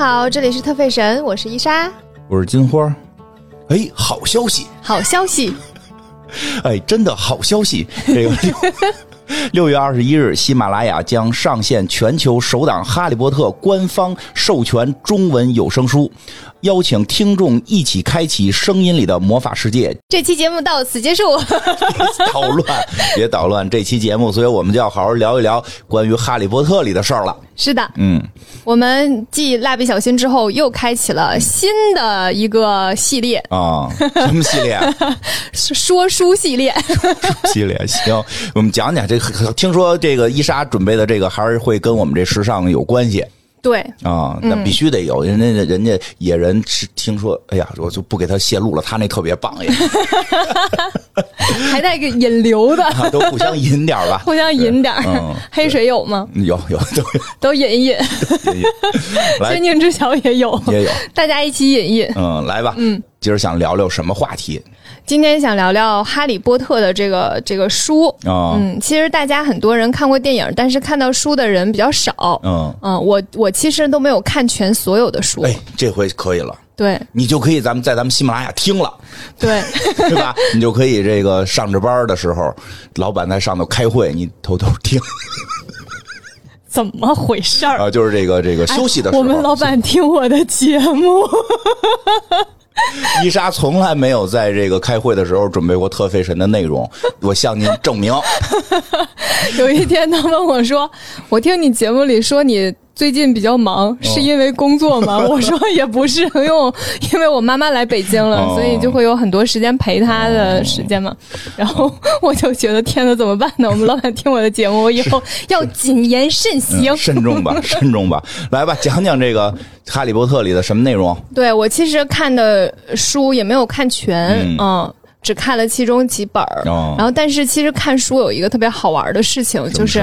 好，这里是特费神，我是伊莎。我是金花。哎，好消息！好消息，哎，真的好消息！这个六六月二十一日，喜马拉雅将上线全球首档《哈利波特》官方授权中文有声书，邀请听众一起开启声音里的魔法世界。这期节目到此结束。捣乱，别捣乱这期节目，所以我们就要好好聊一聊关于《哈利波特》里的事儿了。是的，嗯，我们继蜡笔小新之后，又开启了新的一个系列，啊，什么系列？说书系列。系列行，我们讲讲这个。听说这个伊莎准备的这个还是会跟我们这时尚有关系。对，啊，那必须得有。人家人家野人是听说，哎呀，我就不给他泄露了，他那特别棒也，还带个引流的，啊都互相引点吧。互相引点。嗯。黑水有吗？有有都都引一引。也有，来。天境之桥也有，也有，大家一起引引。嗯，来吧，嗯，今儿想聊聊什么话题今天想聊聊《哈利波特》的这个这个书。啊？嗯，其实大家很多人看过电影，但是看到书的人比较少。嗯，嗯，我我其实都没有看全所有的书。哎，这回可以了。对你就可以咱们在咱们喜马拉雅听了，对，对吧？你就可以这个上着班的时候，老板在上头开会，你偷偷听怎么回事儿？啊，就是这个这个休息的时候。哎我们老板听我的节目，伊莎从来没有在这个开会的时候准备过特费神的内容，我向您证明。有一天他问我说：“我听你节目里说你最近比较忙，是因为工作吗？” 我说也不是，因为我因为我妈妈来北京了，哦所以就会有很多时间陪她的时间嘛。然后我就觉得天呐，怎么办呢？我们老板听我的节目，我以后 要谨言慎行。嗯慎重吧，慎重吧。来吧，讲讲这个《哈利波特》里的什么内容？对我其实看的书也没有看全，嗯嗯。只看了其中几本儿，哦然后但是其实看书有一个特别好玩的事情，就是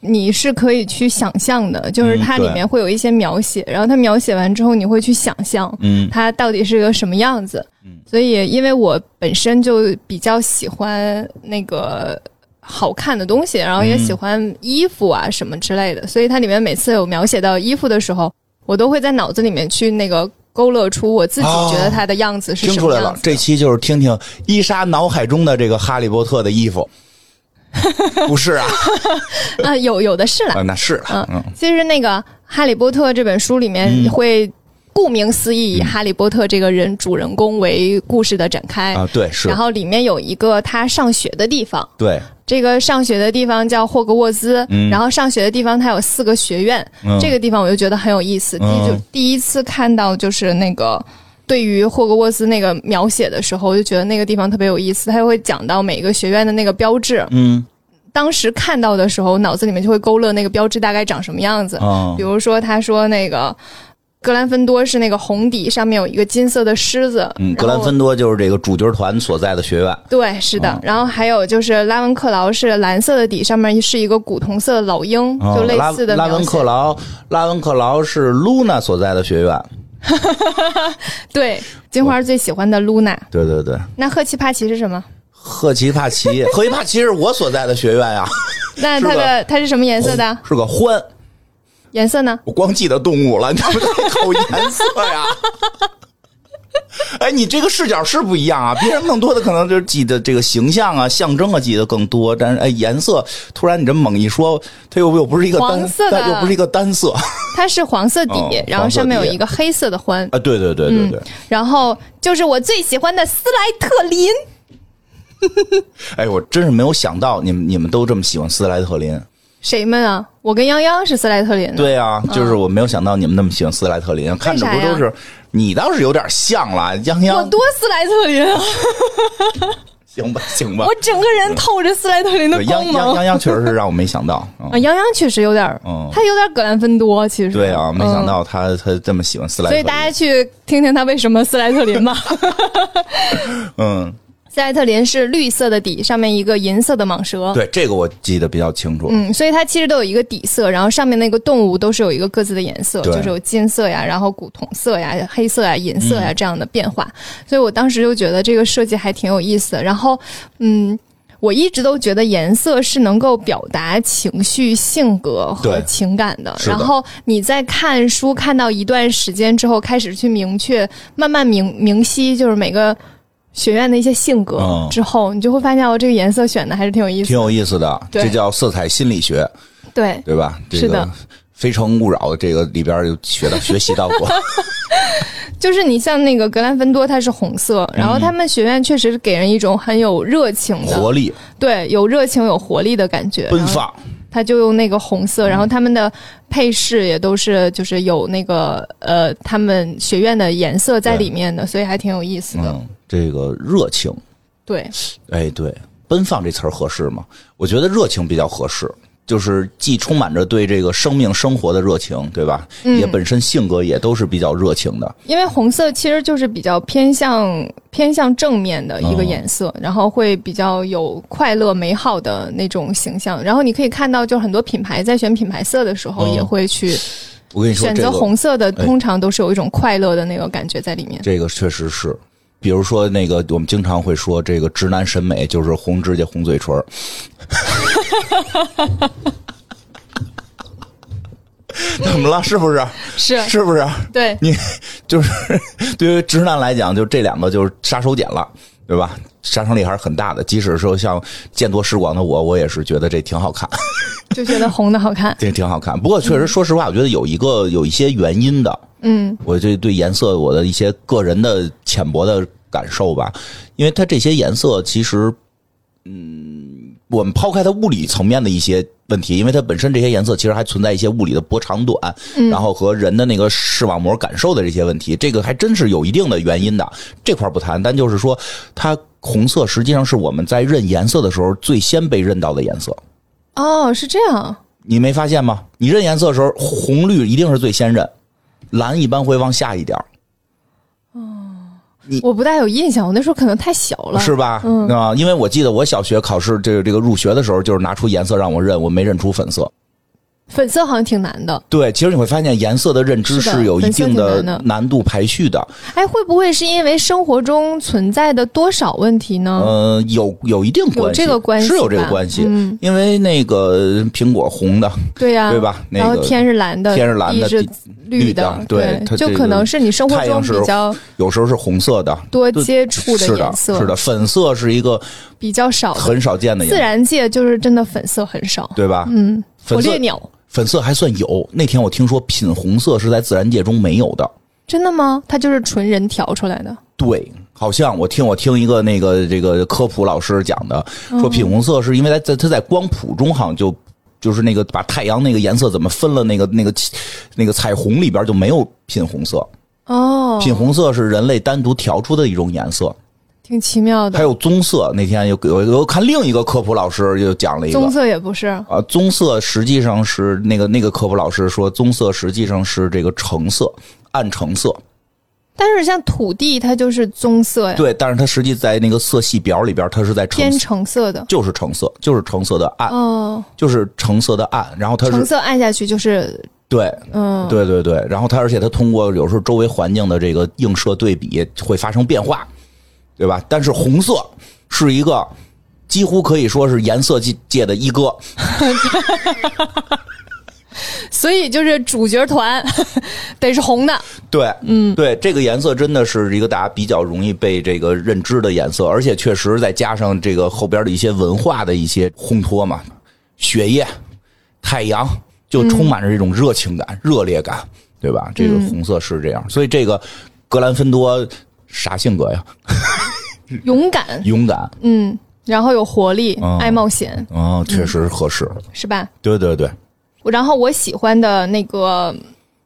你是可以去想象的，就是嗯它里面会有一些描写，然后它描写完之后，你会去想象，嗯。它到底是个什么样子。所以因为我本身就比较喜欢那个好看的东西，然后也嗯喜欢衣服啊什么之类的，所以它里面每次有描写到衣服的时候，我都会在脑子里面去那个勾勒出我自己哦觉得它的样子是听出来了。这期就是听听伊莎脑海中的这个哈利波特的衣服，不是啊？啊，有有的是了。啊，那是了，嗯其实那个《哈利波特》这本书里面嗯会，顾名思义，以哈利波特这个人主人公为故事的展开。啊，对，是然，后里面有一个他上学的地方，对，这个上学的地方叫霍格沃兹，嗯然后上学的地方它有四个学院，嗯这个地方我就觉得很有意思。第就第一次看到就是那个。对于霍格沃兹那个描写的时候，我就觉得那个地方特别有意思，他会讲到每个学院的那个标志。嗯当时看到的时候，脑子里面就会勾勒那个标志大概长什么样子。啊比如说，他说那个格兰芬多是那个红底，上面有一个金色的狮子。嗯，格兰芬多就是这个主角团所在的学院，对，是的。啊然后还有就是拉文克劳是蓝色的底，上面是一个古铜色的老鹰，啊就类似的拉文克劳，拉文克劳是露娜所在的学院，对，金花最喜欢的露娜。对对对，那赫奇帕奇是什么？赫奇帕 奇，赫奇帕奇是我所在的学院呀，那它的它是什么颜色的？是个獾。颜色呢？我光记得动物了，你怎么得考颜色呀？哎，你这个视角是不一样啊，别人更多的可能就是记得这个形象啊、象征啊记得更多，但是哎，颜色突然你这么猛一说，它又又不是一个单黄色的又不是一个单色啊，它是黄色底，哦然后上面有一个黑色的环，对对对对对，然后就是我最喜欢的斯莱特林。哎，我真是没有想到你们你们都这么喜欢斯莱特林，谁们啊？我跟泱泱是斯莱特林。对啊，就是我没有想到你们那么喜欢斯莱特林，看着不都是你倒是有点像了，泱我泱，多斯莱特林啊！行吧行吧我，整个人透着斯莱特林的光芒。泱泱确实是让我没想到，嗯啊，泱泱确实有点儿，嗯他有点格兰芬多，其实对啊，没想嗯到他他这么喜欢斯莱特林，所以大家去听听他为什么斯莱特林吧。嗯，斯莱特林是绿色的底，上面一个银色的蟒蛇。对这个我记得比较清楚。嗯，所以它其实都有一个底色，然后上面那个动物都是有一个各自的颜色，就是有金色呀，然后古铜色呀、黑色呀、银色嗯呀这样的变化。所以我当时就觉得这个设计还挺有意思的。然后，嗯，我一直都觉得颜色是能够表达情绪、性格和情感的。的然后你在看书看到一段时间之后，开始去明确、慢慢明明晰，就是每个学院的一些性格嗯之后，你就会发现哦，这个颜色选的还是挺有意思的。挺有意思的，这叫色彩心理学，对，对吧？这个是的《非诚勿扰》这个里边有学到学习到过，就是你像那个格兰芬多，它是红色，然后他们学院确实是给人一种很有热情的，活力、对，有热情、有活力的感觉。奔放，他就用那个红色，然后他们的配饰也都是就是有那个呃他们学院的颜色在里面的，所以还挺有意思的。嗯，这个热情，对，哎，对，奔放这词儿合适吗？我觉得热情比较合适，就是既充满着对这个生命生活的热情，对吧？嗯也本身性格也都是比较热情的。因为红色其实就是比较偏向偏向正面的一个颜色，然后会比较有快乐美好的那种形象。然后你可以看到，就很多品牌在选品牌色的时候，嗯也会去我跟你说，选择红色的，哎通常都是有一种快乐的那个感觉在里面。这个确实是。比如说，那个我们经常会说，这个直男审美就是红指甲、红嘴唇。怎么了？是不是？是是不是？对，你就是对于直男来讲，就这两个就是杀手锏了，对吧？杀伤力还是很大的。即使说像见多识广的我，我也是觉得这挺好看，就觉得红的好看。这挺好看。不过确实，说实话，我觉得有一个有一些原因的。嗯，我就对颜色我的一些个人的浅薄的感受吧，因为它这些颜色其实，嗯，我们抛开它物理层面的一些问题，因为它本身这些颜色其实还存在一些物理的波长短，然后和人的那个视网膜感受的这些问题，这个还真是有一定的原因的。这块不谈，但就是说，它红色实际上是我们在认颜色的时候最先被认到的颜色。哦，是这样。你没发现吗？你认颜色的时候，红绿一定是最先认，蓝一般会往下一点儿。我不大有印象，我那时候可能太小了。是吧？嗯啊，因为我记得我小学考试这个这个入学的时候，就是拿出颜色让我认，我没认出粉色。粉色好像挺难的。对，其实你会发现颜色的认知是有一定的难度排序的。哎，会不会是因为生活中存在的多少问题呢？呃，有有一定关系，有这个关系是有这个关系。嗯因为那个苹果红的，对呀、对吧那个然后天是蓝的，天是蓝的地是地绿绿的对就可能是你生活中比较有时候是红色的，多接触的颜色，是的，粉色是一个比较少。很少见的颜色，自然界就是真的粉色很少。对吧？嗯，粉色火烈鸟粉色还算有。那天我听说品红色是在自然界中没有的。真的吗？它就是纯人调出来的。对，好像我听我听一个那个这个科普老师讲的，说品红色是因为它在它在光谱中好像就就是那个把太阳那个颜色怎么分了那个那个那个彩虹里边就没有品红色，哦，品红色是人类单独调出的一种颜色，挺奇妙的还。有棕色。那天有有有看另一个科普老师又讲了一个棕色也不是，啊，棕色实际上是那个那个科普老师说，棕色实际上是这个橙色，暗橙色。但是像土地它就是棕色呀，对，但是它实际在那个色系表里边，它是在橙偏，橙色的。就是橙色，就是橙色的暗，哦，就是橙色的暗。然后它是橙色暗下去就是对。嗯，对对对，然后它而且它通过有时候周围环境的这个映射对比会发生变化，对吧？但是红色是一个几乎可以说是颜色界界的一哥，所以就是主角团 得是红的。对，嗯，对，这个颜色真的是一个大家比较容易被这个认知的颜色，而且确实再加上这个后边的一些文化的一些烘托嘛，血液、太阳，就充满着这种热情感、热烈感，对吧？这个红色是这样，所以这个格兰芬多啥性格呀？勇敢，勇敢，嗯，然后有活力，哦。爱冒险，哦，确实合适。是吧？对对对，然后我喜欢的那个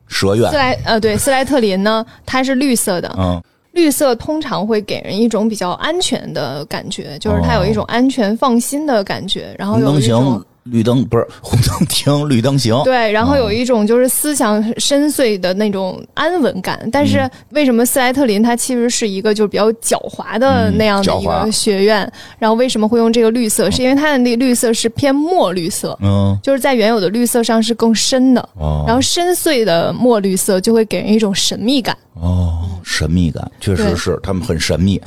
蛇院。斯，莱呃对斯莱特林呢，它是绿色的，嗯，绿色通常会给人一种比较安全的感觉，就是它有一种安全放心的感觉，然后有一种行，绿灯不是红灯停，绿灯行。对，然后有一种就是思想深邃的那种安稳感。但是为什么斯莱特林它其实是一个就是比较狡猾的嗯那样的一个学院？然后为什么会用这个绿色？是因为它的那个绿色是偏墨绿色，嗯，就是在原有的绿色上是更深的。哦，然后深邃的墨绿色就会给人一种神秘感。哦，神秘感确实是他们很神秘。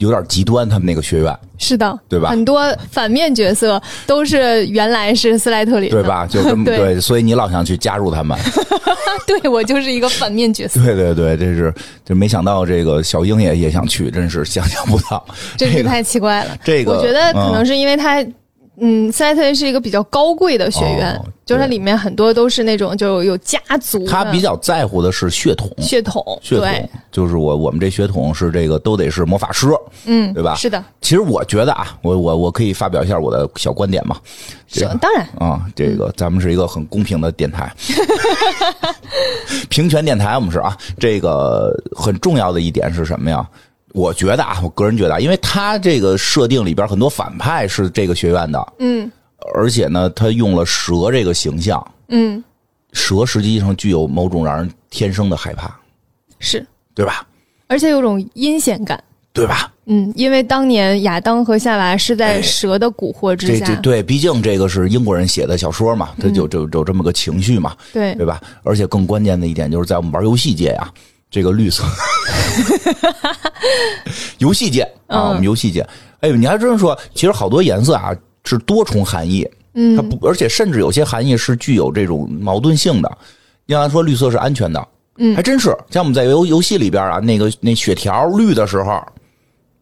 有点极端，他们那个学院，是的，对吧很多反面角色都是原来是斯莱特林，对？吧？就这么 对对，所以你老想去加入他们。对我就是一个反面角色，对对对，这是这没想到这个小英也也想去，真是想象不到。这个真是太奇怪了。这个我觉得可能是因为它，嗯，斯莱特林是一个比较高贵的学院，哦就是它里面很多都是那种就有家族他比较在乎的是血统，血统，血统对，就是我我们这血统是这个都得是魔法师，嗯，对吧？是的，其实我觉得啊，我我我可以发表一下我的小观点嘛。是这个当然，啊，这个咱们是一个很公平的电台，平权电台，我们是啊。这个很重要的一点是什么呀？我觉得啊，我个人觉得啊，因为他这个设定里边很多反派是这个学院的，嗯而且呢，他用了蛇这个形象，嗯，蛇实际上具有某种让人天生的害怕，是，对吧？而且有种阴险感。对吧？嗯，因为当年亚当和夏娃是在哎蛇的蛊惑之下，这这对，毕竟这个是英国人写的小说嘛，他就就有这么个情绪嘛，对对吧？而且更关键的一点就是在我们玩游戏界呀，这个绿色，游戏界啊，嗯。我们游戏界，哎呦，你还真说，其实好多颜色啊是多重含义，嗯。它不，而且甚至有些含义是具有这种矛盾性的。你刚才说绿色是安全的，嗯。还真是。像我们在游游戏里边啊，那个那血条绿的时候，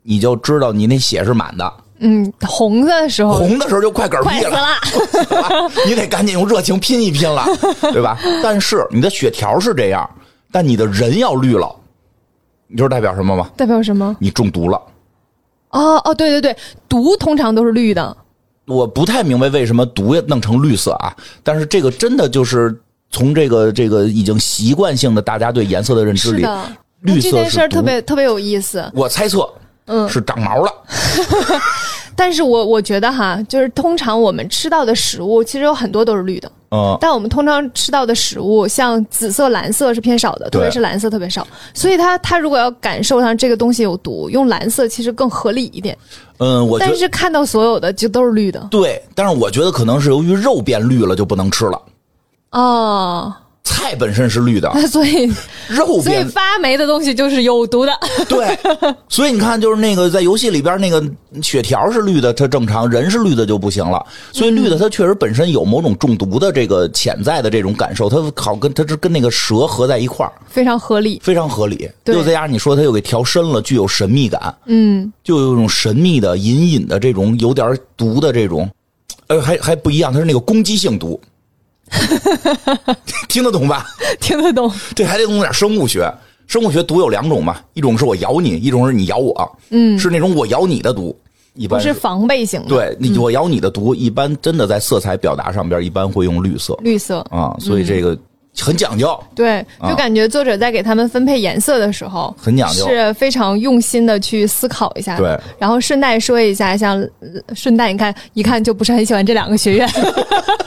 你就知道你那血是满的，嗯，红的时候。红的时候就快嗝屁了。了，你得赶紧用热情拼一拼了，对吧？但是你的血条是这样，但你的人要绿了，你知道代表什么吗？代表什么？你中毒了。哦哦，对对对，毒通常都是绿的，我不太明白为什么毒也弄成绿色啊，但是这个真的就是从这个这个已经习惯性的大家对颜色的认知里，绿色这件事特别特别有意思，我猜测，嗯。是长毛了。但是我我觉得哈，就是通常我们吃到的食物，其实有很多都是绿的，嗯，但我们通常吃到的食物，像紫色、蓝色是偏少的，特别是蓝色特别少。所以它它如果要感受上这个东西有毒，用蓝色其实更合理一点。嗯，我但是看到所有的就都是绿的。对，但是我觉得可能是由于肉变绿了就不能吃了，哦，菜本身是绿的，所以肉所以发霉的东西就是有毒的。对，所以你看，就是那个在游戏里边那个血条是绿的，它正常；人是绿的就不行了。所以绿的它确实本身有某种中毒的这个潜在的这种感受，它好跟它是跟那个蛇合在一块儿，非常合理。非常合理。对又再加上你说它又给调深了，具有神秘感，嗯，就有一种神秘的、隐隐的这种有点毒的这种，呃，还还不一样，它是那个攻击性毒，听得懂吧？听得懂。这还得懂点生物学。生物学毒有两种嘛，一种是我咬你，一种是你咬我，嗯，是那种我咬你的毒，一般不是防备型的，对你我咬你的毒，一般真的在色彩表达上边一般会用绿色绿色。啊，所以这个很讲究，对，啊。就感觉作者在给他们分配颜色的时候，很讲究。是非常用心的去思考一下。对，然后顺带说一下，像呃顺带你看一看就不是很喜欢这两个学院，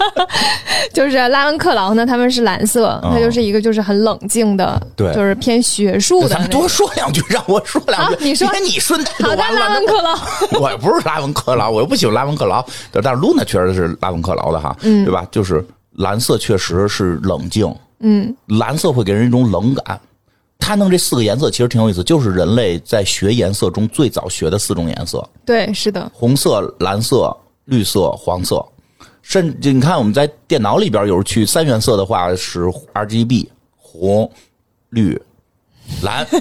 就是拉文克劳呢，他们是蓝色，哦它就是一个就是很冷静的，对。就是偏学术的咱。多说两句，让我说两句。好你说。你顺带好的，拉文克劳，我也不是拉文克劳，我又不喜欢拉文克劳，但是露娜确实是拉文克劳的哈，嗯。对吧？就是蓝色确实是冷静，嗯，蓝色会给人一种冷感。他弄这四个颜色其实挺有意思，就是人类在学颜色中最早学的四种颜色：对，是的，红色、蓝色、绿色、黄色。甚至你看我们在电脑里边，有时候去三原色的话是 R G B，红、绿、蓝，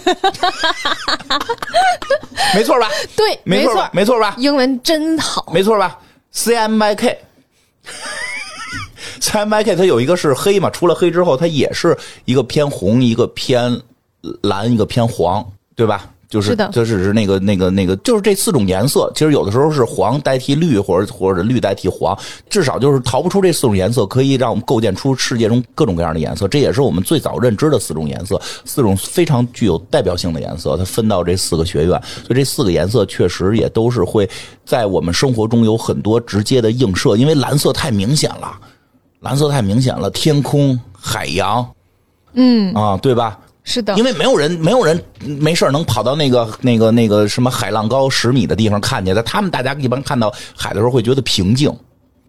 没错吧？对，没错没错吧？，没错吧？英文真好。没错吧？C M Y K。M Y K 它有一个是黑嘛，除了黑之后，它也是一个偏红，一个偏蓝，一个偏黄，对吧？就是是的这只是那个那个那个，就是这四种颜色。其实有的时候是黄代替绿，或者或者绿代替黄，至少就是逃不出这四种颜色，可以让我们构建出世界中各种各样的颜色。这也是我们最早认知的四种颜色，四种非常具有代表性的颜色。它分到这四个学院，所以这四个颜色确实也都是会在我们生活中有很多直接的映射。因为蓝色太明显了，蓝色太明显了，天空、海洋嗯，啊，对吧？是的因，为没有人，没有人没事儿能跑到那个那个那个什么海浪高十米的地方看见的。他们大家一般看到海的时候会觉得平静。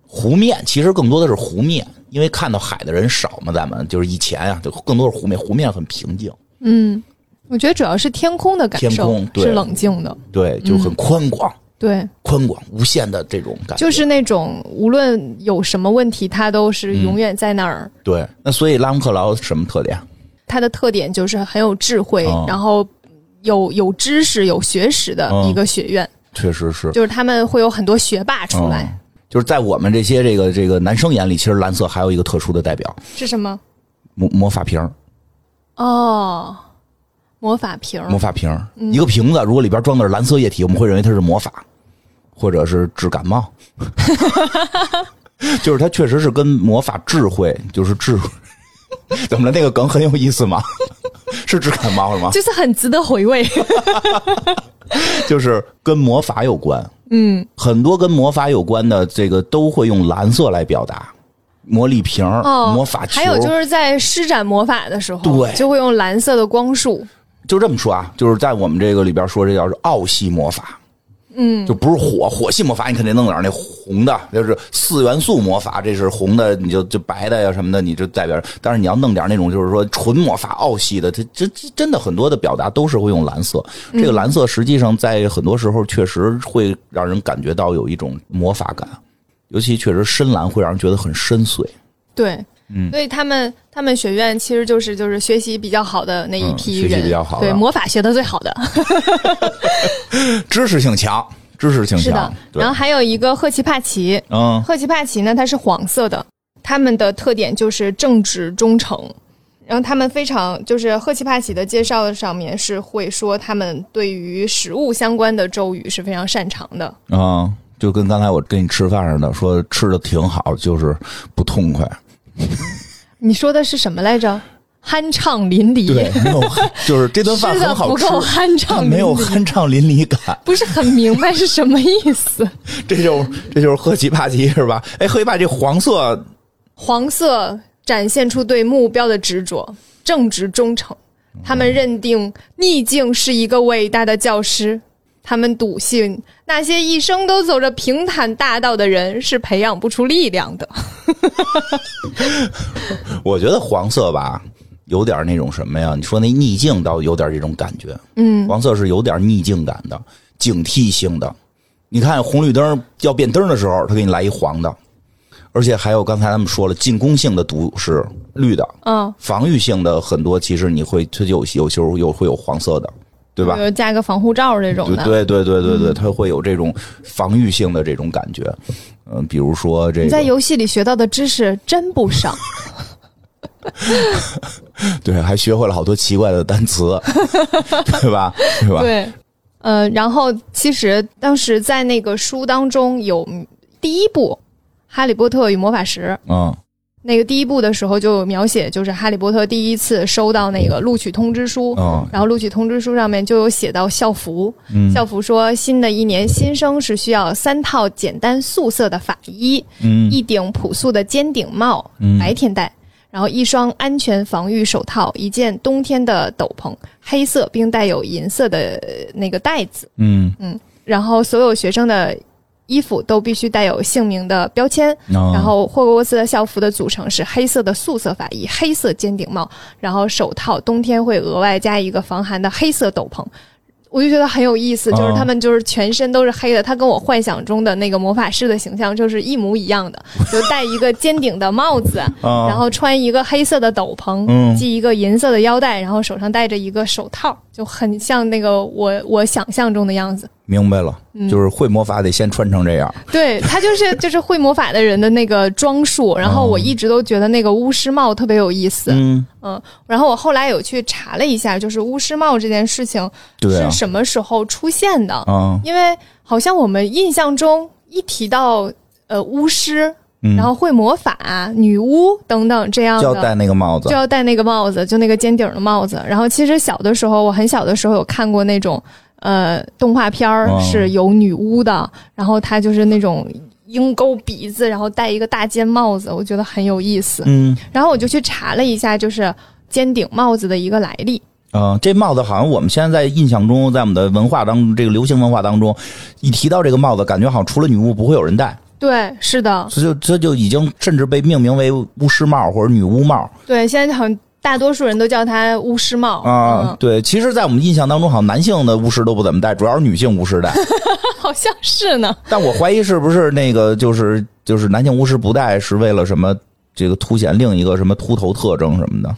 湖面其实更多的是湖面，因为看到海的人少嘛，咱们就是以前啊，就更多是湖面，湖面很平静。嗯，我觉得主要是天空的感天受空对是冷静的，对，就很宽广，对，宽广无限的这种感觉。就是那种无论有什么问题，它都是永远在那儿。对，那所以拉姆克劳什么特点？它的特点就是很有智慧，哦然后有有知识、有学识的哦一个学院，确实是就是他们会有很多学霸出来。嗯就是在我们这些这个这个男生眼里，其实蓝色还有一个特殊的代表是什么？——魔魔法瓶。哦，魔法瓶。魔法瓶儿，一个瓶子，如果里边装的是蓝色液体，我们会认为它是魔法，或者是治感冒。就是它确实是跟魔法智慧，就是智。怎么了？那个梗很有意思吗？是治感冒是吗？就是很值得回味。就是跟魔法有关，嗯，很多跟魔法有关的这个都会用蓝色来表达。魔力瓶儿、哦，魔法球，还有就是在施展魔法的时候，对就会用蓝色的光束。就这么说啊，就是在我们这个里边说，这叫是奥系魔法。嗯，就不是火火系魔法，你肯定弄点那红的，就是四元素魔法，这是红的，你就就白的呀什么的，你就代表。但是你要弄点那种就是说纯魔法奥系的，它这这真的很多的表达都是会用蓝色。这个蓝色实际上在很多时候确实会让人感觉到有一种魔法感，尤其确实深蓝会让人觉得很深邃。对，嗯。所以他们他们学院其实就是就是学习比较好的那一批嗯学习人，比较好对魔法学的最好的，知识性强，知识性强是的。然后还有一个赫奇帕奇，嗯。赫奇帕奇呢，它是黄色的，他们的特点就是正直忠诚。然后他们非常就是赫奇帕奇的介绍上面是会说他们对于食物相关的咒语是非常擅长的。啊，就跟刚才我跟你吃饭似的，说吃的挺好，就是不痛快。你说的是什么来着？酣畅淋漓，对，没有，就是这顿饭吃的很好吃，不够酣畅淋漓，没有酣畅淋漓感，不是很明白是什么意思。这 就这就是赫奇帕奇是吧？哎，赫奇帕奇黄色，黄色展现出对目标的执着、正直忠诚。他们认定逆境是一个伟大的教师，他们笃信那些一生都走着平坦大道的人是培养不出力量的。我觉得黄色吧，有点那种什么呀？你说那逆境倒有点这种感觉，嗯，黄色是有点逆境感的，警惕性的。你看红绿灯要变灯的时候，他给你来一黄的，而且还有刚才他们说了，进攻性的毒是绿的，嗯，防御性的很多其实你会它有有时候有会有黄色的，对吧？比如加个防护罩这种的。对对对对对，它会有这种防御性的这种感觉。嗯、比如说这你在，游戏里学到的知识真不少。对，还学会了好多奇怪的单词，对吧？对吧？对，呃，然后其实当时在那个书当中有第一部《哈利波特与魔法石》，嗯那个第一部的时候就有描写，就是哈利波特第一次收到那个录取通知书，嗯然后录取通知书上面就有写到校服，嗯校服说新的一年新生是需要三套简单素色的法衣，嗯一顶朴素的尖顶帽，嗯白天戴。然后一双安全防御手套，一件冬天的斗篷，黑色并带有银色的呃那个带子。嗯嗯，然后所有学生的衣服都必须带有姓名的标签。然然后霍格沃茨的校服的组成是黑色的素色法衣、黑色尖顶帽，然后手套冬天会额外加一个防寒的黑色斗篷。我就觉得很有意思，哦就是他们就是全身都是黑的，他跟我幻想中的那个魔法师的形象就是一模一样的，就戴一个尖顶的帽子，啊然后穿一个黑色的斗篷，嗯系一个银色的腰带，然后手上戴着一个手套，就很像那个我我想象中的样子。明白了，嗯就是会魔法得先穿成这样。对他就是 就是会魔法的人的那个装束，然后我一直都觉得那个巫师帽特别有意思，嗯，嗯，然后我后来有去查了一下，就是巫师帽这件事情是，什么时候出现的？啊，因为好像我们印象中一提到呃巫师，嗯然后会魔法、女巫等等这样的，就要戴那个帽子就。要戴那个帽子，就那个尖顶的帽子。然后其实小的时候，我很小的时候有看过那种呃动画片儿哦是有女巫的，然后她就是那种鹰钩鼻子，然后戴一个大尖帽子，我觉得很有意思。嗯然后我就去查了一下，就是尖顶帽子的一个来历。啊，这帽子好像我们现在在印象中，在我们的文化当中，这个流行文化当中，一提到这个帽子，感觉好像除了女巫不会有人戴，对，是的，这就这就已经甚至被命名为巫师帽或者女巫帽。对，现在好像大多数人都叫他巫师帽啊，对。其实，在我们印象当中，好像男性的巫师都不怎么戴，主要是女性巫师戴。好像是呢。但我怀疑是不是那个就是就是男性巫师不戴是为了什么？这个凸显另一个什么秃头特征什么的，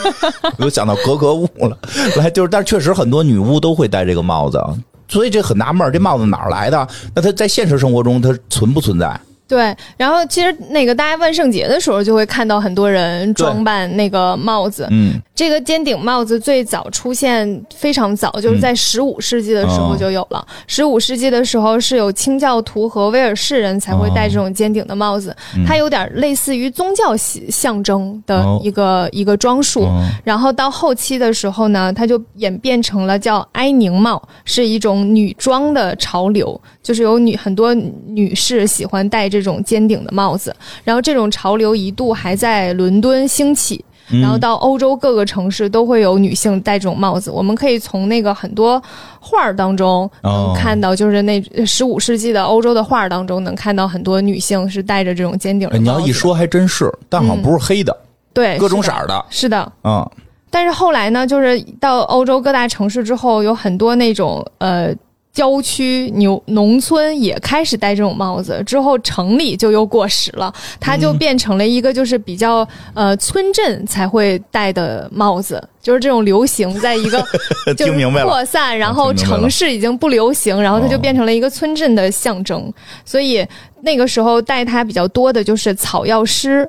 我想到格格巫了。来，就是，但是确实很多女巫都会戴这个帽子，所以这很纳闷这帽子哪儿来的？那它在现实生活中它存不存在？对，然后其实那个大家万圣节的时候就会看到很多人装扮那个帽子。嗯，这个尖顶帽子最早出现非常早，就是在十五世纪的时候就有了。十五世纪的时候是有清教徒和威尔士人才会戴这种尖顶的帽子，它有点类似于宗教象征的一个一个装束。然后到后期的时候呢，它就演变成了叫埃宁帽，是一种女装的潮流，就是有女很多女士喜欢戴。这种尖顶的帽子，然后这种潮流一度还在伦敦兴起，然后到欧洲各个城市都会有女性戴这种帽子。我们可以从那个很多画儿当中能看到，就是那十五世纪的欧洲的画儿当中能看到很多女性是戴着这种尖顶的。你要一说还真是，但好像不是黑的，对，各种色儿的，是的，嗯。但是后来呢，就是到欧洲各大城市之后，有很多那种呃。郊区、牛农村也开始戴这种帽子，之后城里就又过时了，它就变成了一个就是比较呃村镇才会戴的帽子，就是这种流行在一个 就是扩散，然后城市已经不流行，然后它就变成了一个村镇的象征，所以那个时候戴它比较多的就是草药师。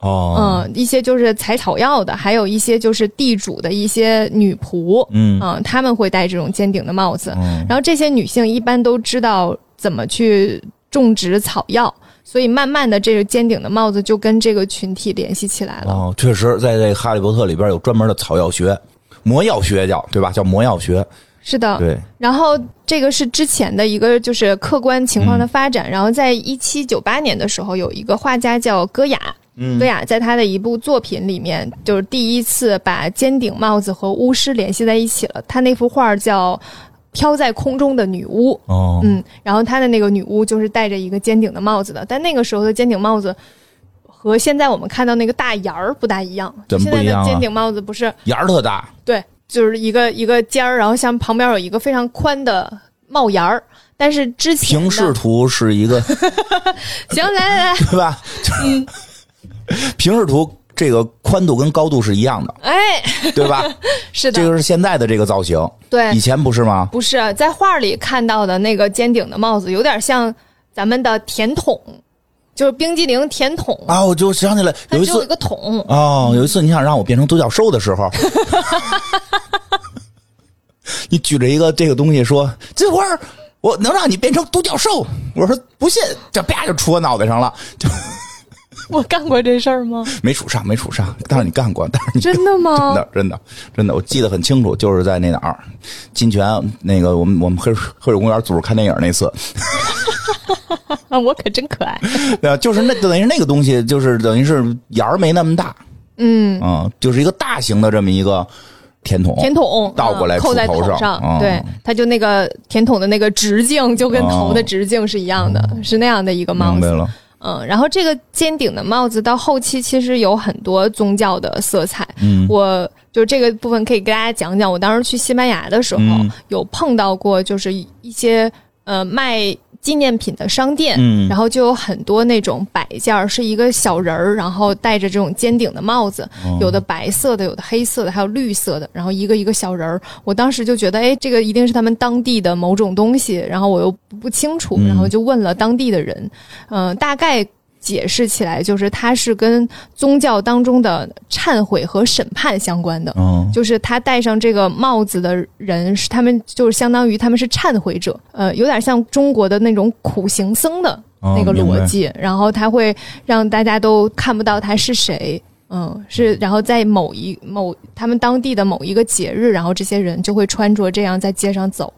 哦，嗯，一些就是采草药的，还有一些就是地主的一些女仆，嗯，啊，他们会戴这种尖顶的帽子。然后这些女性一般都知道怎么去种植草药，所以慢慢的这个尖顶的帽子就跟这个群体联系起来了。哦，确实，在这《哈利波特》里边有专门的草药学，魔药学叫对吧？叫魔药学。是的，对。然后这个是之前的一个就是客观情况的发展。然后在一七九八年的时候，有一个画家叫戈雅。戈雅在他的一部作品里面，就是第一次把尖顶帽子和巫师联系在一起了。他那幅画叫《飘在空中的女巫》。哦，嗯，然后他的那个女巫就是戴着一个尖顶的帽子的。但那个时候的尖顶帽子和现在我们看到那个大檐儿不大一样。怎么不一样？尖顶帽子不是檐儿特大？对，就是一个一个尖儿，然后像旁边有一个非常宽的帽檐儿。但是之前平视图是一个。行，来来来，对吧？嗯。平视图这个宽度跟高度是一样的，哎，对吧？是的，这个是现在的这个造型，对，以前不是吗？不是，在画里看到的那个尖顶的帽子，有点像咱们的甜筒，就是冰激凌甜筒啊！我就想起来有一次，一个桶哦，有一次你想让我变成独角兽的时候，你举着一个这个东西说：“这会儿我能让你变成独角兽。”我说不信，这啪就杵我脑袋上了，就。我干过这事儿吗？没处上，没处上。但是你干过，但是你真的吗？真的，真的，真的，我记得很清楚，就是在那哪儿，金泉那个我们我们黑黑水公园组织看电影那次。我可真可爱。对啊，就是那等于是那个东西，就是等于是眼儿没那么大。嗯嗯，就是一个大型的这么一个甜筒，甜筒倒过来扣在头上。对，它就那个甜筒的那个直径就跟头的直径是一样的，是那样的一个帽子。明白了。嗯，然后这个尖顶的帽子到后期其实有很多宗教的色彩。嗯，我就这个部分可以给大家讲讲。我当时去西班牙的时候，有碰到过，就是一些呃卖。纪念品的商店，嗯，然后就有很多那种摆件儿，是一个小人儿，然后戴着这种尖顶的帽子，有的白色的，有的黑色的，还有绿色的，然后一个一个小人儿。我当时就觉得，哎，这个一定是他们当地的某种东西，然后我又不清楚，然后就问了当地的人，嗯，大概。解释起来就是它是跟宗教当中的忏悔和审判相关的，就是他戴上这个帽子的人是他们就是相当于他们是忏悔者，呃，有点像中国的那种苦行僧的那个逻辑，然后他会让大家都看不到他是谁，嗯，是然后在某一某他们当地的某一个节日，然后这些人就会穿着这样在街上走。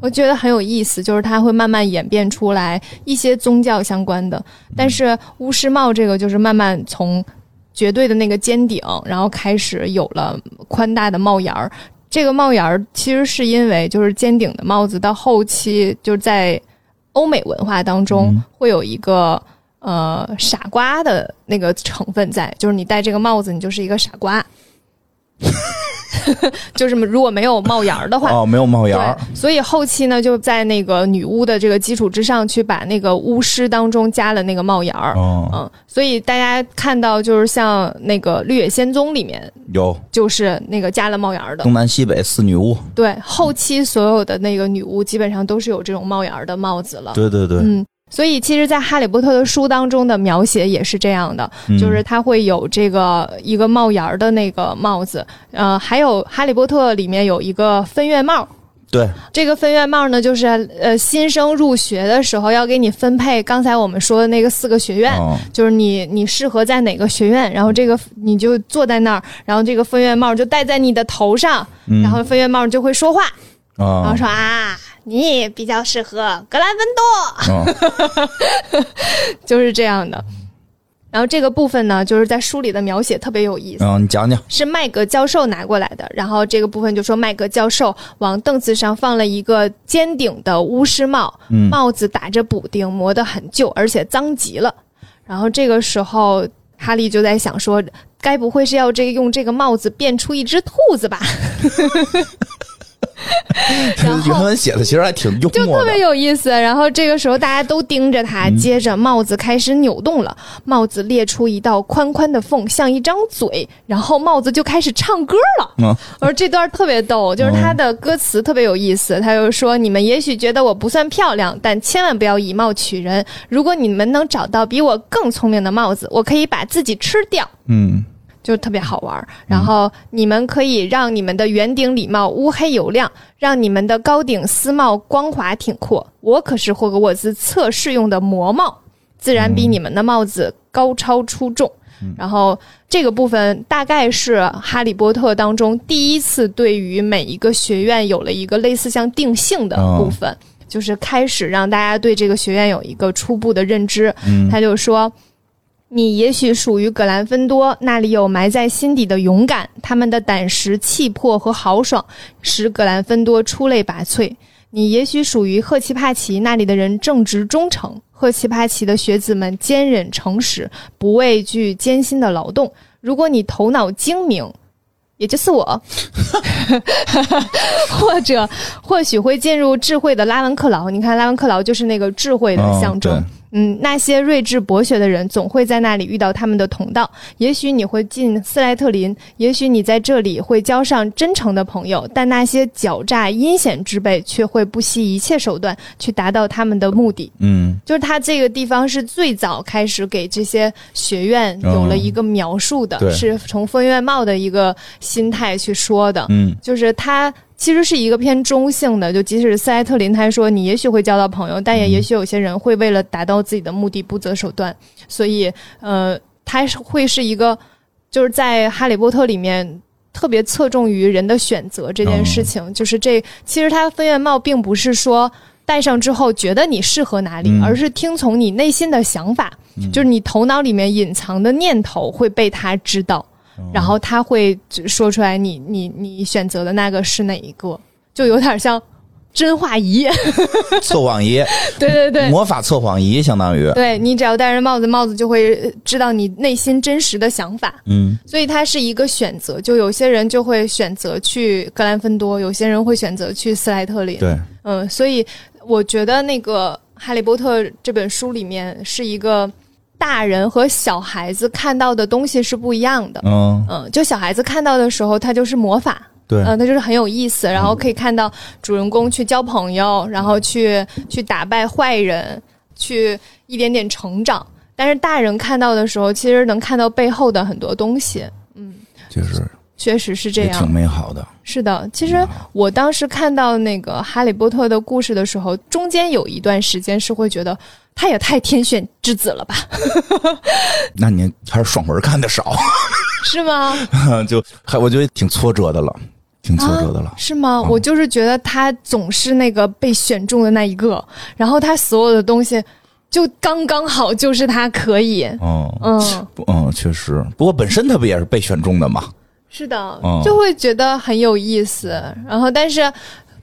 我觉得很有意思，就是它会慢慢演变出来一些宗教相关的，但是巫师帽这个就是慢慢从绝对的那个尖顶，然后开始有了宽大的帽檐儿。这个帽檐儿其实是因为就是尖顶的帽子到后期就是在欧美文化当中会有一个呃傻瓜的那个成分在，就是你戴这个帽子，你就是一个傻瓜。就是如果没有帽檐儿的话，哦，没有帽檐儿，所以后期呢，就在那个女巫的这个基础之上去把那个巫师当中加了那个帽檐儿。哦，嗯，所以大家看到就是像那个《绿野仙踪》里面，有就是那个加了帽檐儿的。东南西北四女巫，对，后期所有的那个女巫基本上都是有这种帽檐儿的帽子了。对对对，嗯，所以其实，在《哈利波特》的书当中的描写也是这样的，嗯。就是它会有这个一个帽檐儿的那个帽子，呃，还有《哈利波特》里面有一个分院帽。对，这个分院帽呢，就是呃新生入学的时候要给你分配刚才我们说的那个四个学院，哦。就是你你适合在哪个学院，然后这个你就坐在那儿，然后这个分院帽就戴在你的头上，嗯。然后分院帽就会说话，然后啊，说啊，你比较适合格兰芬多，嗯 就是这样的。然后这个部分呢，就是在书里的描写特别有意思，嗯，你讲讲，是麦格教授拿过来的。然后这个部分就说麦格教授往凳子上放了一个尖顶的巫师帽，嗯帽子打着补丁，磨得很旧，而且脏极了。然后这个时候，哈利就在想说，该不会是要这个用这个帽子变出一只兔子吧？然后 原文写的其实还挺幽默的就特别，有意思。然后这个时候大家都盯着他，接着帽子开始扭动了，帽子裂出一道宽宽的缝，像一张嘴，然后帽子就开始唱歌了。嗯而这段特别逗，就是他的歌词特别有意思。他就说：“你们也许觉得我不算漂亮，但千万不要以貌取人。如果你们能找到比我更聪明的帽子，我可以把自己吃掉。”嗯就特别好玩儿。然后你们可以让你们的圆顶礼帽乌黑油亮，让你们的高顶丝帽光滑挺阔。我可是霍格沃兹测试用的魔帽，自然比你们的帽子高超出众。然后这个部分大概是《哈利波特》当中第一次对于每一个学院有了一个类似像定性的部分，就是开始让大家对这个学院有一个初步的认知。嗯他就说。你也许属于格兰芬多，那里有埋在心底的勇敢，他们的胆识、气魄和豪爽使格兰芬多出类拔萃。你也许属于赫奇帕奇，那里的人正直忠诚，赫奇帕奇的学子们坚忍诚实，不畏惧艰辛的劳动。如果你头脑精明，也就是我，或者或许会进入智慧的拉文克劳。你看，拉文克劳就是那个智慧的象征。哦嗯，那些睿智博学的人总会在那里遇到他们的同道。也许你会进斯莱特林，也许你在这里会交上真诚的朋友，但那些狡诈阴险之辈却会不惜一切手段去达到他们的目的。嗯就是他这个地方是最早开始给这些学院有了一个描述的，对是从分院帽的一个心态去说的。嗯就是他其实是一个偏中性的，就即使是斯莱特林他说你也许会交到朋友，但也也许有些人会为了达到自己的目的不择手段，所以呃，他是会是一个就是在哈利波特里面。特别侧重于人的选择这件事情，就是这其实他分院帽并不是说戴上之后觉得你适合哪里，嗯而是听从你内心的想法，就是你头脑里面隐藏的念头会被他知道。然后他会说出来你你你选择的那个是哪一个，就有点像真话仪。测谎仪，对对对。魔法测谎仪相当于，对你只要戴着帽子，帽子就会呃知道你内心真实的想法，嗯所以它是一个选择。就有些人就会选择去格兰芬多，有些人会选择去斯莱特林。对，嗯，所以我觉得那个《哈利波特》这本书里面是一个大人和小孩子看到的东西是不一样的。嗯。嗯，就小孩子看到的时候，他就是魔法，对，嗯，它就是很有意思，然后可以看到主人公去交朋友，然后去去打败坏人，去一点点成长。但是大人看到的时候，其实能看到背后的很多东西，嗯。就是确实是这样挺。美好的，是的，其实我当时看到那个《哈利波特》的故事的时候，中间有一段时间是会觉得他也太天选之子了吧，那您还是爽文看的少，是吗？就还我觉得挺挫折的了，挺挫折的了。是吗？我就是觉得他总是那个被选中的那一个，然后他所有的东西就刚刚好，就是他可以。嗯嗯，嗯，确实，不过本身他不也是被选中的嘛？是的嗯，就会觉得很有意思。然后，但是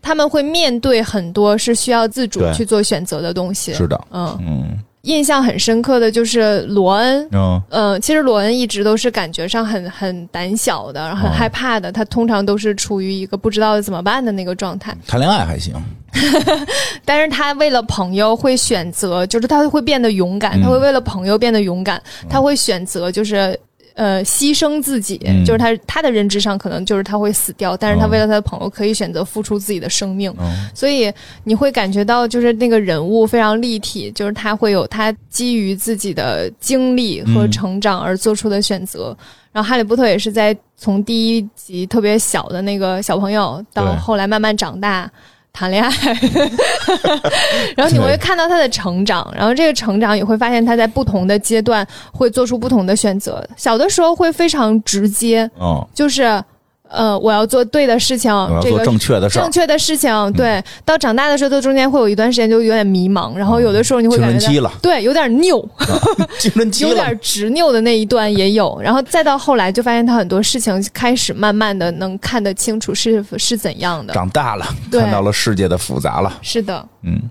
他们会面对很多是需要自主去做选择的东西。是的，嗯，嗯印象很深刻的就是罗恩。嗯嗯，其实罗恩一直都是感觉上很很胆小的，很哦害怕的。他通常都是处于一个不知道怎么办的那个状态。谈恋爱还行，但是他为了朋友会选择，就是他会变得勇敢，嗯他会为了朋友变得勇敢，他会选择就是。呃，牺牲自己，嗯。就是他他的认知上可能就是他会死掉，但是他嗯为了他的朋友可以选择付出自己的生命，嗯所以你会感觉到就是那个人物非常立体，就是他会有他基于自己的经历和嗯。成长而做出的选择。然后哈利波特也是在从第一集特别小的那个小朋友，到后来慢慢长大。谈恋爱，然后你会看到他的成长，然后这个成长也会发现他在不同的阶段会做出不同的选择。小的时候会非常直接，嗯，就是呃，我要做对的事情做正确的事儿。正，确的事情，对。到长大的时候，到中间会有一段时间就有点迷茫，然后有的时候你会青感觉到春期了，对，有点拗，青春期有了，点执拗的那一段也有，然后再到后来就发现他很多事情开始慢慢的能看得清楚是是怎样的，长大了，看到了世界的复杂了，是的，嗯，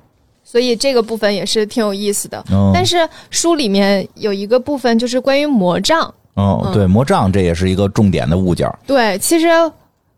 所以这个部分也是挺有意思的。哦。但是书里面有一个部分就是关于魔杖，哦，嗯对，魔杖这也是一个重点的物件儿，对，其实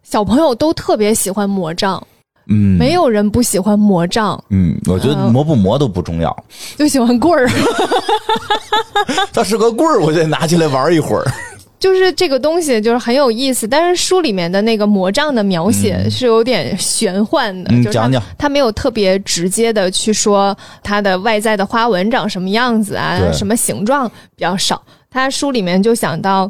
小朋友都特别喜欢魔杖，嗯，没有人不喜欢魔杖，嗯，我觉得嗯磨不磨都不重要，就喜欢棍儿。它是个棍儿，我就得拿起来玩一会儿。就是这个东西就是很有意思，但是书里面的那个魔杖的描写是有点玄幻的，嗯就是讲讲。他没有特别直接的去说它的外在的花纹长什么样子啊，什么形状比较少。他书里面就想到，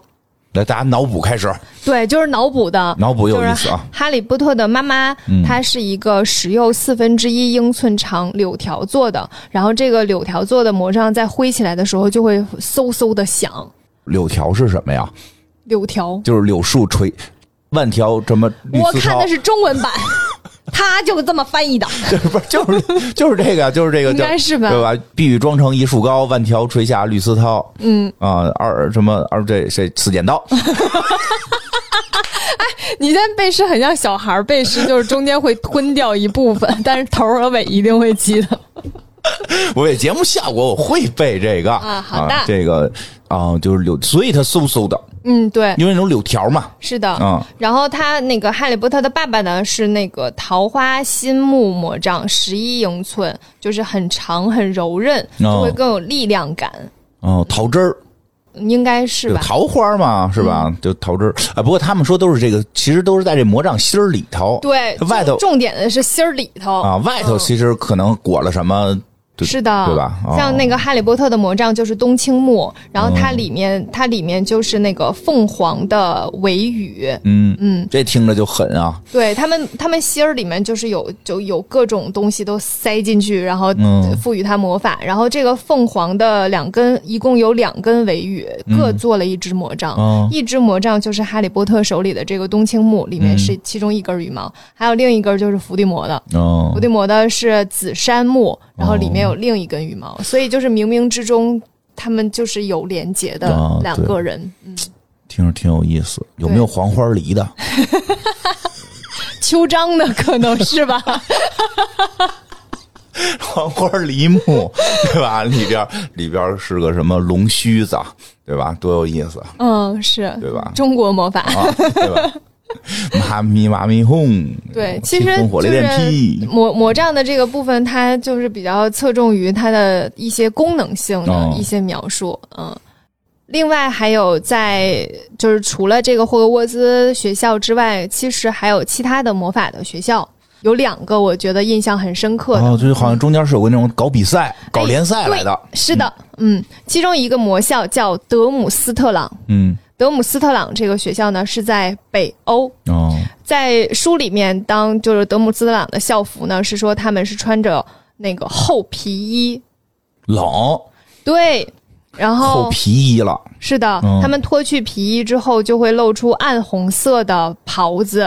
来，大家脑补开始，对，就是脑补的，脑补有就是意思啊。哈利波特的妈妈，嗯她是一个石釉四分之一英寸长柳条做的，然后这个柳条做的魔杖在挥起来的时候就会嗖嗖的响。柳条是什么呀？柳条，就是柳树垂，万条什么绿丝绦我看的，是中文版，他就这么翻译的。就是不是就是就是这个就是这个应叫该是吧对吧？碧玉妆成一树高，万条垂下绿丝绦。嗯，啊，二什么二这谁四剪刀，你现在背诗很像小孩儿背诗，就是中间会吞掉一部分，但是头儿和尾一定会记得。我为节目效果我会背这个啊好的这个啊就是柳，所以他嗖嗖的，嗯，对，因为那种柳条嘛，是的。嗯然后他那个哈利波特的爸爸呢是那个桃花心木魔杖，十一英寸，就是很长很柔韧，哦就会更有力量感，哦，桃汁儿，应该是吧？桃花嘛，是吧？就桃汁儿啊。不过他们说都是这个，其实都是在这魔杖芯儿里头。对，外头重重点的是芯儿里头啊，外头嗯其实可能裹了什么，对是的，对吧？哦像那个哈利波特的魔杖就是冬青木，然后它里面、它里面就是那个凤凰的尾羽，嗯嗯，这听着就狠啊。对他们他们芯儿里面就是有就有各种东西都塞进去，然后嗯赋予它魔法。然后这个凤凰的两根一共有两根尾羽，各做了一只魔杖。哦一只魔杖就是哈利波特手里的这个冬青木，里面是其中一根羽毛，还有另一根就是伏地魔的。哦伏地魔的是紫杉木，然后里面有另一根羽毛，所以就是冥冥之中他们就是有连结的哦两个人。嗯，听着挺有意思。有没有黄花梨的？秋张的可能是吧？黄花梨木，对吧？里边里边是个什么龙须子，对吧？多有意思，嗯，是，对吧？中国魔法。啊，对吧？妈咪妈咪哄，对，其实就是，魔魔杖的这个部分，它就是比较侧重于它的一些功能性的哦一些描述，嗯。另外还有在就是除了这个霍格沃兹学校之外，其实还有其他的魔法的学校，有两个我觉得印象很深刻的。哦，就是好像中间是有个那种搞比赛、搞联赛来的，是的，嗯，其中一个魔校叫德姆斯特朗。嗯，德姆斯特朗这个学校呢是在北欧，哦，在书里面，当就是德姆斯特朗的校服呢，是说他们是穿着那个厚皮衣，冷，对，然后厚后皮衣了，是的，嗯他们脱去皮衣之后就会露出暗红色的袍子。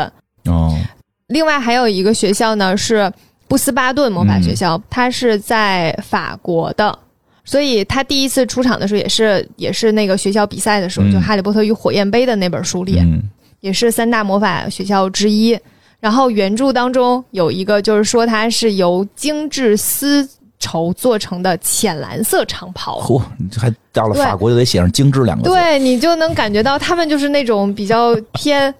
哦，另外还有一个学校呢是布斯巴顿魔法学校，它是在法国的。所以他第一次出场的时候，也是也是那个学校比赛的时候，嗯就《哈利波特与火焰杯》的那本书里，嗯，也是三大魔法学校之一。然后原著当中有一个，就是说它是由精致丝绸做成的浅蓝色长袍。嚯，你这还到了法国就得写上“精致”两个字。对你就能感觉到他们就是那种比较偏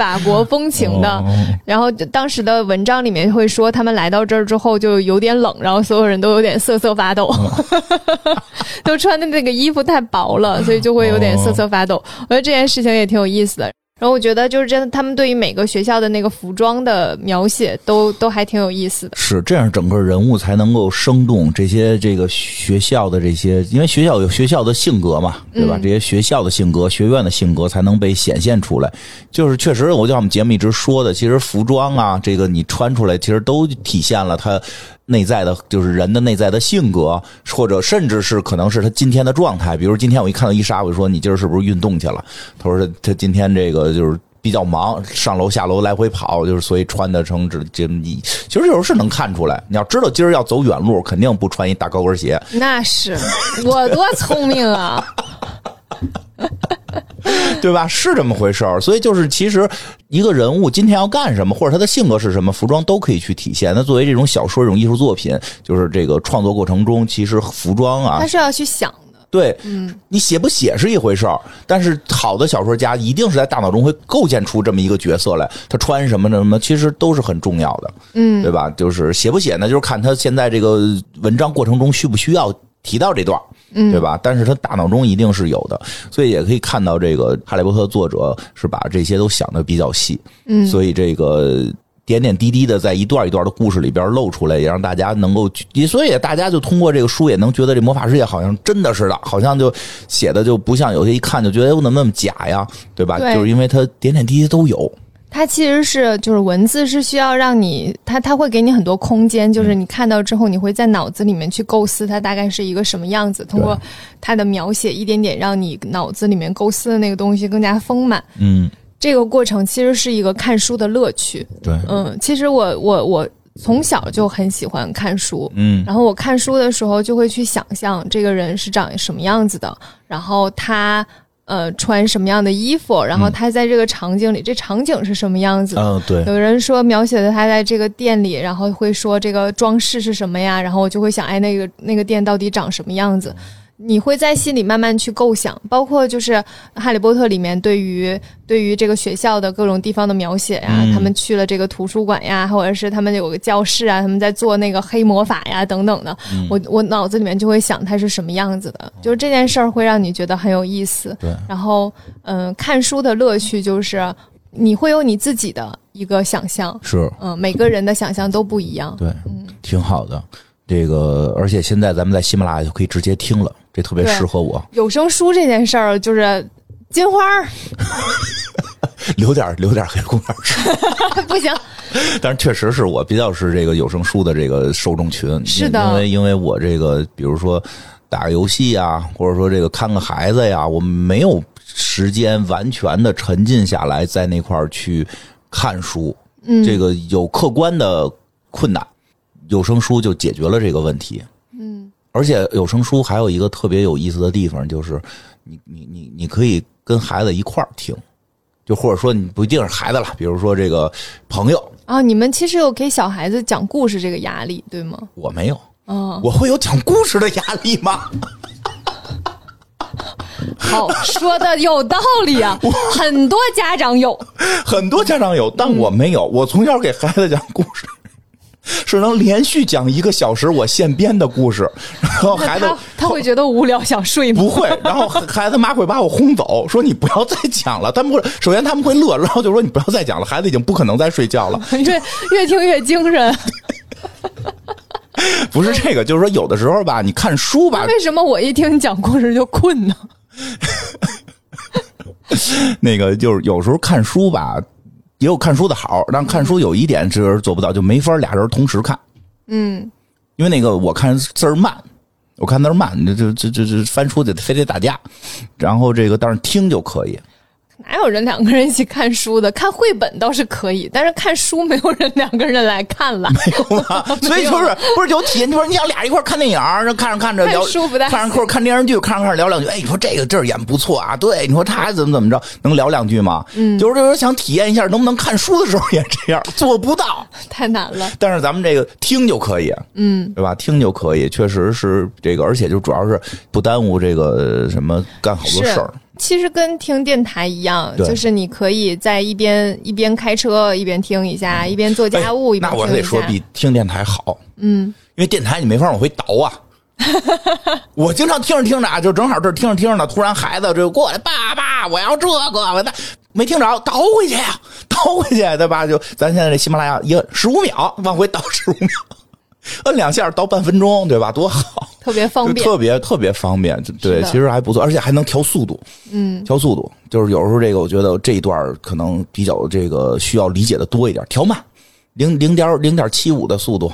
法国风情的。哦然后当时的文章里面会说，他们来到这儿之后就有点冷，然后所有人都有点瑟瑟发抖，哦 都穿的那个衣服太薄了，所以就会有点瑟瑟发抖。我觉得这件事情也挺有意思的。然后我觉得就是真的，他们对于每个学校的那个服装的描写都都还挺有意思的。是这样，整个人物才能够生动。这些这个学校的这些，因为学校有学校的性格嘛，对吧？嗯这些学校的性格、学院的性格才能被显现出来。就是确实，我就像我们节目一直说的，其实服装啊，这个你穿出来，其实都体现了他内在的，就是人的内在的性格，或者甚至是可能是他今天的状态。比如今天我一看到伊莎，我就说你今儿是不是运动去了？他说他他今天这个就是。比较忙，上楼下楼来回跑，就是所以穿的成这这你，其实有时候是能看出来。你要知道今儿要走远路，肯定不穿一大高跟鞋。那是我多聪明啊！对吧？是这么回事儿，所以就是其实一个人物今天要干什么，或者他的性格是什么，服装都可以去体现。那作为这种小说、这种艺术作品，就是这个创作过程中，其实服装啊他，是要去想的。对，嗯，你写不写是一回事儿，但是好的小说家一定是在大脑中会构建出这么一个角色来，他穿什么什么，其实都是很重要的，嗯，对吧？就是写不写呢，就是看他现在这个文章过程中需不需要提到这段儿。嗯。对吧？但是他大脑中一定是有的，所以也可以看到这个《哈利波特》作者是把这些都想的比较细，嗯。所以这个点点滴滴的在一段一段的故事里边露出来，也让大家能够，也所以大家就通过这个书也能觉得这魔法世界好像真的似的，好像就写的就不像有些一看就觉得哎怎么那么假呀，对吧？对。就是因为它点点滴滴都有，它其实是就是文字是需要让你，它它会给你很多空间，就是你看到之后，你会在脑子里面去构思它大概是一个什么样子，通过它的描写一点点让你脑子里面构思的那个东西更加丰满。嗯，这个过程其实是一个看书的乐趣。对，嗯，其实我我我从小就很喜欢看书，嗯。然后我看书的时候就会去想象这个人是长什么样子的，然后他呃穿什么样的衣服，然后他在这个场景里，这场景是什么样子的。嗯，对，有人说描写的他在这个店里，然后会说这个装饰是什么呀？然后我就会想，哎，那个那个店到底长什么样子？你会在心里慢慢去构想，包括就是《哈利波特》里面对于对于这个学校的各种地方的描写呀，嗯他们去了这个图书馆呀，或者是他们有个教室啊，他们在做那个黑魔法呀等等的，嗯我我脑子里面就会想它是什么样子的，就是这件事儿会让你觉得很有意思。对，然后，嗯、看书的乐趣就是你会有你自己的一个想象，是。嗯、每个人的想象都不一样。对，挺好的。这个，而且现在咱们在喜马拉雅就可以直接听了，这特别适合我。有声书这件事儿，就是金花儿。留点留点黑公园吃。不行，但是确实是我比较是这个有声书的这个受众群，是的。因为因为我这个比如说打个游戏呀，或者说这个看个孩子呀，我没有时间完全的沉浸下来在那块儿去看书，嗯，这个有客观的困难，有声书就解决了这个问题。嗯而且有声书还有一个特别有意思的地方，就是你你你你可以跟孩子一块儿听，就或者说你不一定是孩子了，比如说这个朋友，啊，你们其实有给小孩子讲故事这个压力，对吗？我没有，嗯，我会有讲故事的压力吗？好，说的有道理啊，很多家长有。很多家长有，但我没有。我从小给孩子讲故事，是能连续讲一个小时我现编的故事，然后孩子他他会觉得无聊，想睡吗？不会，然后 孩子妈会把我轰走，说你不要再讲了。他们会首先他们会乐，然后就说你不要再讲了，孩子已经不可能再睡觉了。越越听越精神。不是这个，就是说有的时候吧，你看书吧，为什么我一听你讲故事就困呢？那个就是有时候看书吧，也有看书的好，但看书有一点是做不到，就没法俩人同时看，嗯，因为那个我看字儿慢。我看字儿慢，这这这这这翻书得非得打架，然后这个但是听就可以。哪有人两个人一起看书的？看绘本倒是可以，但是看书没有人两个人来看了。没有吗？所以就是不是有体验？就是你想俩一块看电影，看着看着聊 书不带看着或者看电视剧，看着看着聊两句。哎，你说这个这儿演不错啊？对，你说他怎么怎么着，能聊两句吗？嗯，就是就是想体验一下，能不能看书的时候也这样？做不到，太难了。但是咱们这个听就可以，嗯，对吧？听就可以，确实是这个，而且就主要是不耽误这个什么干好多事儿。其实跟听电台一样，就是你可以在一边一边开车一边听一下，一边做家务、一边哎那我听一下。得说比听电台好，嗯，因为电台你没法往回倒啊。我经常听着听着啊，就正好这听着听着呢，突然孩子就过来，爸爸，我要这个，我那没听着，倒回去呀，倒回去，对吧？就咱现在这喜马拉雅一摁十五秒，往回倒十五秒，摁两下到半分钟，对吧？多好。特别方便。特别特别方便，对，其实还不错，而且还能调速度，嗯，调速度，就是有时候这个我觉得这一段可能比较这个需要理解的多一点，调慢，零零点零点七五的速度，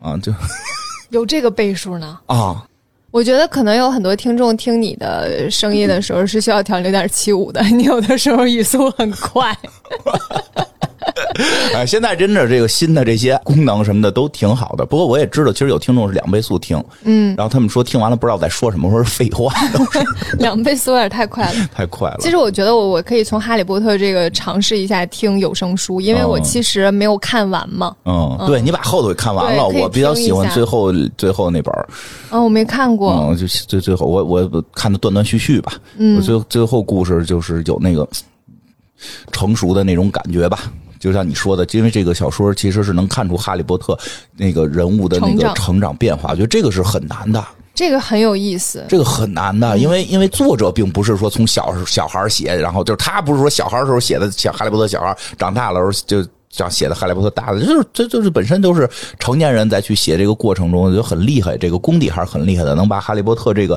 啊，就 有这个倍数呢。啊，我觉得可能有很多听众听你的声音的时候是需要调零点七五的，你有的时候语速很快。哎，现在真的这个新的这些功能什么的都挺好的，不过我也知道，其实有听众是两倍速听，嗯，然后他们说听完了不知道在说什么，我说是废话，两倍速有点太快了。太快了，其实我觉得我我可以从《哈利波特》这个尝试一下听有声书，因为我哦其实没有看完嘛。嗯，对你把后头给看完了，我比较喜欢最后最后那本儿。啊，我没看过。嗯，就最最后我我看的断断续续吧，嗯，最最后故事就是有那个成熟的那种感觉吧。就像你说的，因为这个小说其实是能看出哈利波特那个人物的那个成长变化，我觉得这个是很难的，这个很有意思。这个很难的，因为因为作者并不是说从小小孩写，然后就是他不是说小孩时候写的小哈利波特小孩，长大了时候就。这样写的《哈利波特》大的，就是这就是本身都是成年人在去写这个过程中，就很厉害，这个功底还是很厉害的，能把《哈利波特》这个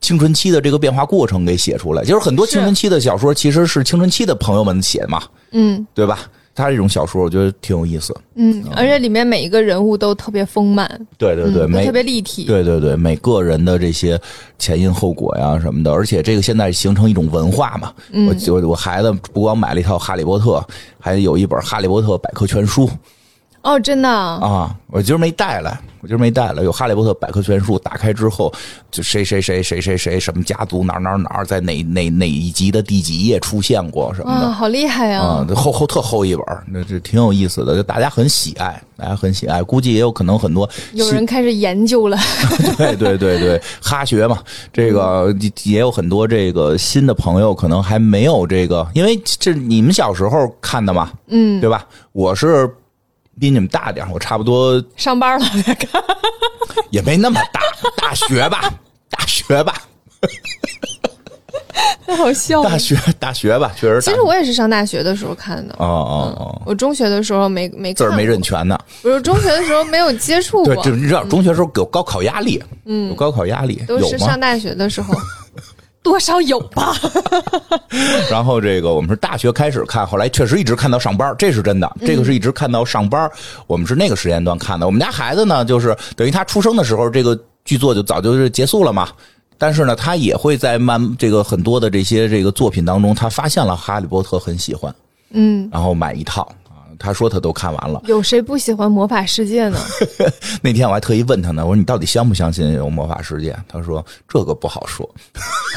青春期的这个变化过程给写出来。就是很多青春期的小说其实是青春期的朋友们写的嘛，嗯对吧？他这种小说我觉得挺有意思。嗯，而且里面每一个人物都特别丰满，对对对，嗯，每特别立体。对对对，每个人的这些前因后果呀什么的，而且这个现在形成一种文化嘛。我我我孩子不光买了一套《哈利波特》，还有一本《哈利波特百科全书》哦，真的啊，啊。我今儿没带来，我今儿没带来。有《哈利波特百科全书》，打开之后就谁谁谁谁谁谁什么家族哪儿哪儿哪儿在哪哪哪一集的第几页出现过什么的哇，。好厉害啊啊！，这厚厚特厚一本儿，那这挺有意思的，就大家很喜爱，大家很喜爱，估计也有可能很多有人开始研究了。对对对对，哈学嘛，这个也有很多这个新的朋友可能还没有这个，因为这你们小时候看的嘛，嗯，对吧？我是比你们大点儿我差不多上班了，也没那么大，大学吧，大学吧，太好笑了大。学大学吧，确实。其实我也是上大学的时候看的，哦哦哦，我中学的时候没没字儿没认全呢。不是中学的时候没有接触对，过，这你知道，中学时候有高考压力，嗯，有高考压力，都是上？大学的时候，多少有吧。然后这个我们是大学开始看，后来确实一直看到上班，这是真的。这个是一直看到上班，我们是那个时间段看的。我们家孩子呢，就是等于他出生的时候，这个剧作就早就是结束了嘛。但是呢，他也会在慢这个很多的这些这个作品当中，他发现了《哈利波特》很喜欢，嗯，然后买一套啊。他说他都看完了。有谁不喜欢魔法世界呢？那天我还特意问他呢，我说你到底相不相信有魔法世界？他说这个不好说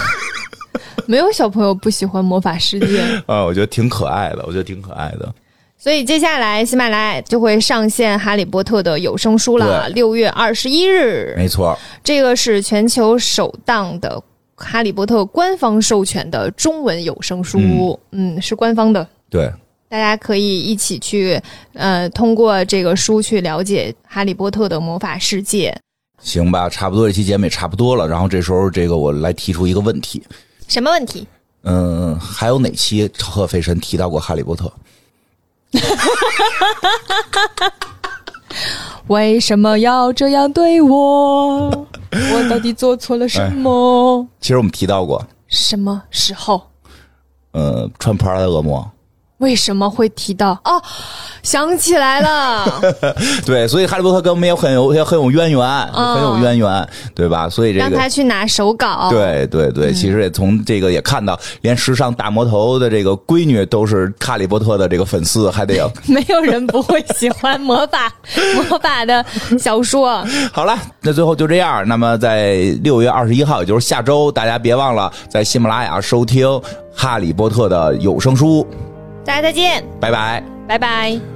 没有小朋友不喜欢魔法世界。啊，我觉得挺可爱的，我觉得挺可爱的。所以接下来喜马拉雅就会上线《哈利波特》的有声书了，对六月二十一日，没错，这个是全球首档的《哈利波特》官方授权的中文有声书，嗯是官方的。对，大家可以一起去，呃，通过这个书去了解《哈利波特》的魔法世界。行吧，差不多这期节目也差不多了。然后这时候，这个我来提出一个问题，什么问题？嗯，还有哪期贺飞神提到过哈利波特？为什么要这样对我？我到底做错了什么？其实我们提到过，什么时候？呃，穿普拉的恶魔，为什么会提到？哦，想起来了，对，所以哈利波特跟我们也很有也很有渊源，很有渊源，对吧？所以这个让他去拿手稿。对对对，其实也从这个也看到，连时尚大魔头的这个闺女都是哈利波特的这个粉丝，还得要 没有人不会喜欢魔法 魔法的小说。好了，那最后就这样。那么在六月二十一号，也就是下周，大家别忘了在喜马拉雅收听《哈利波特》的有声书。大家再见，拜拜，拜拜。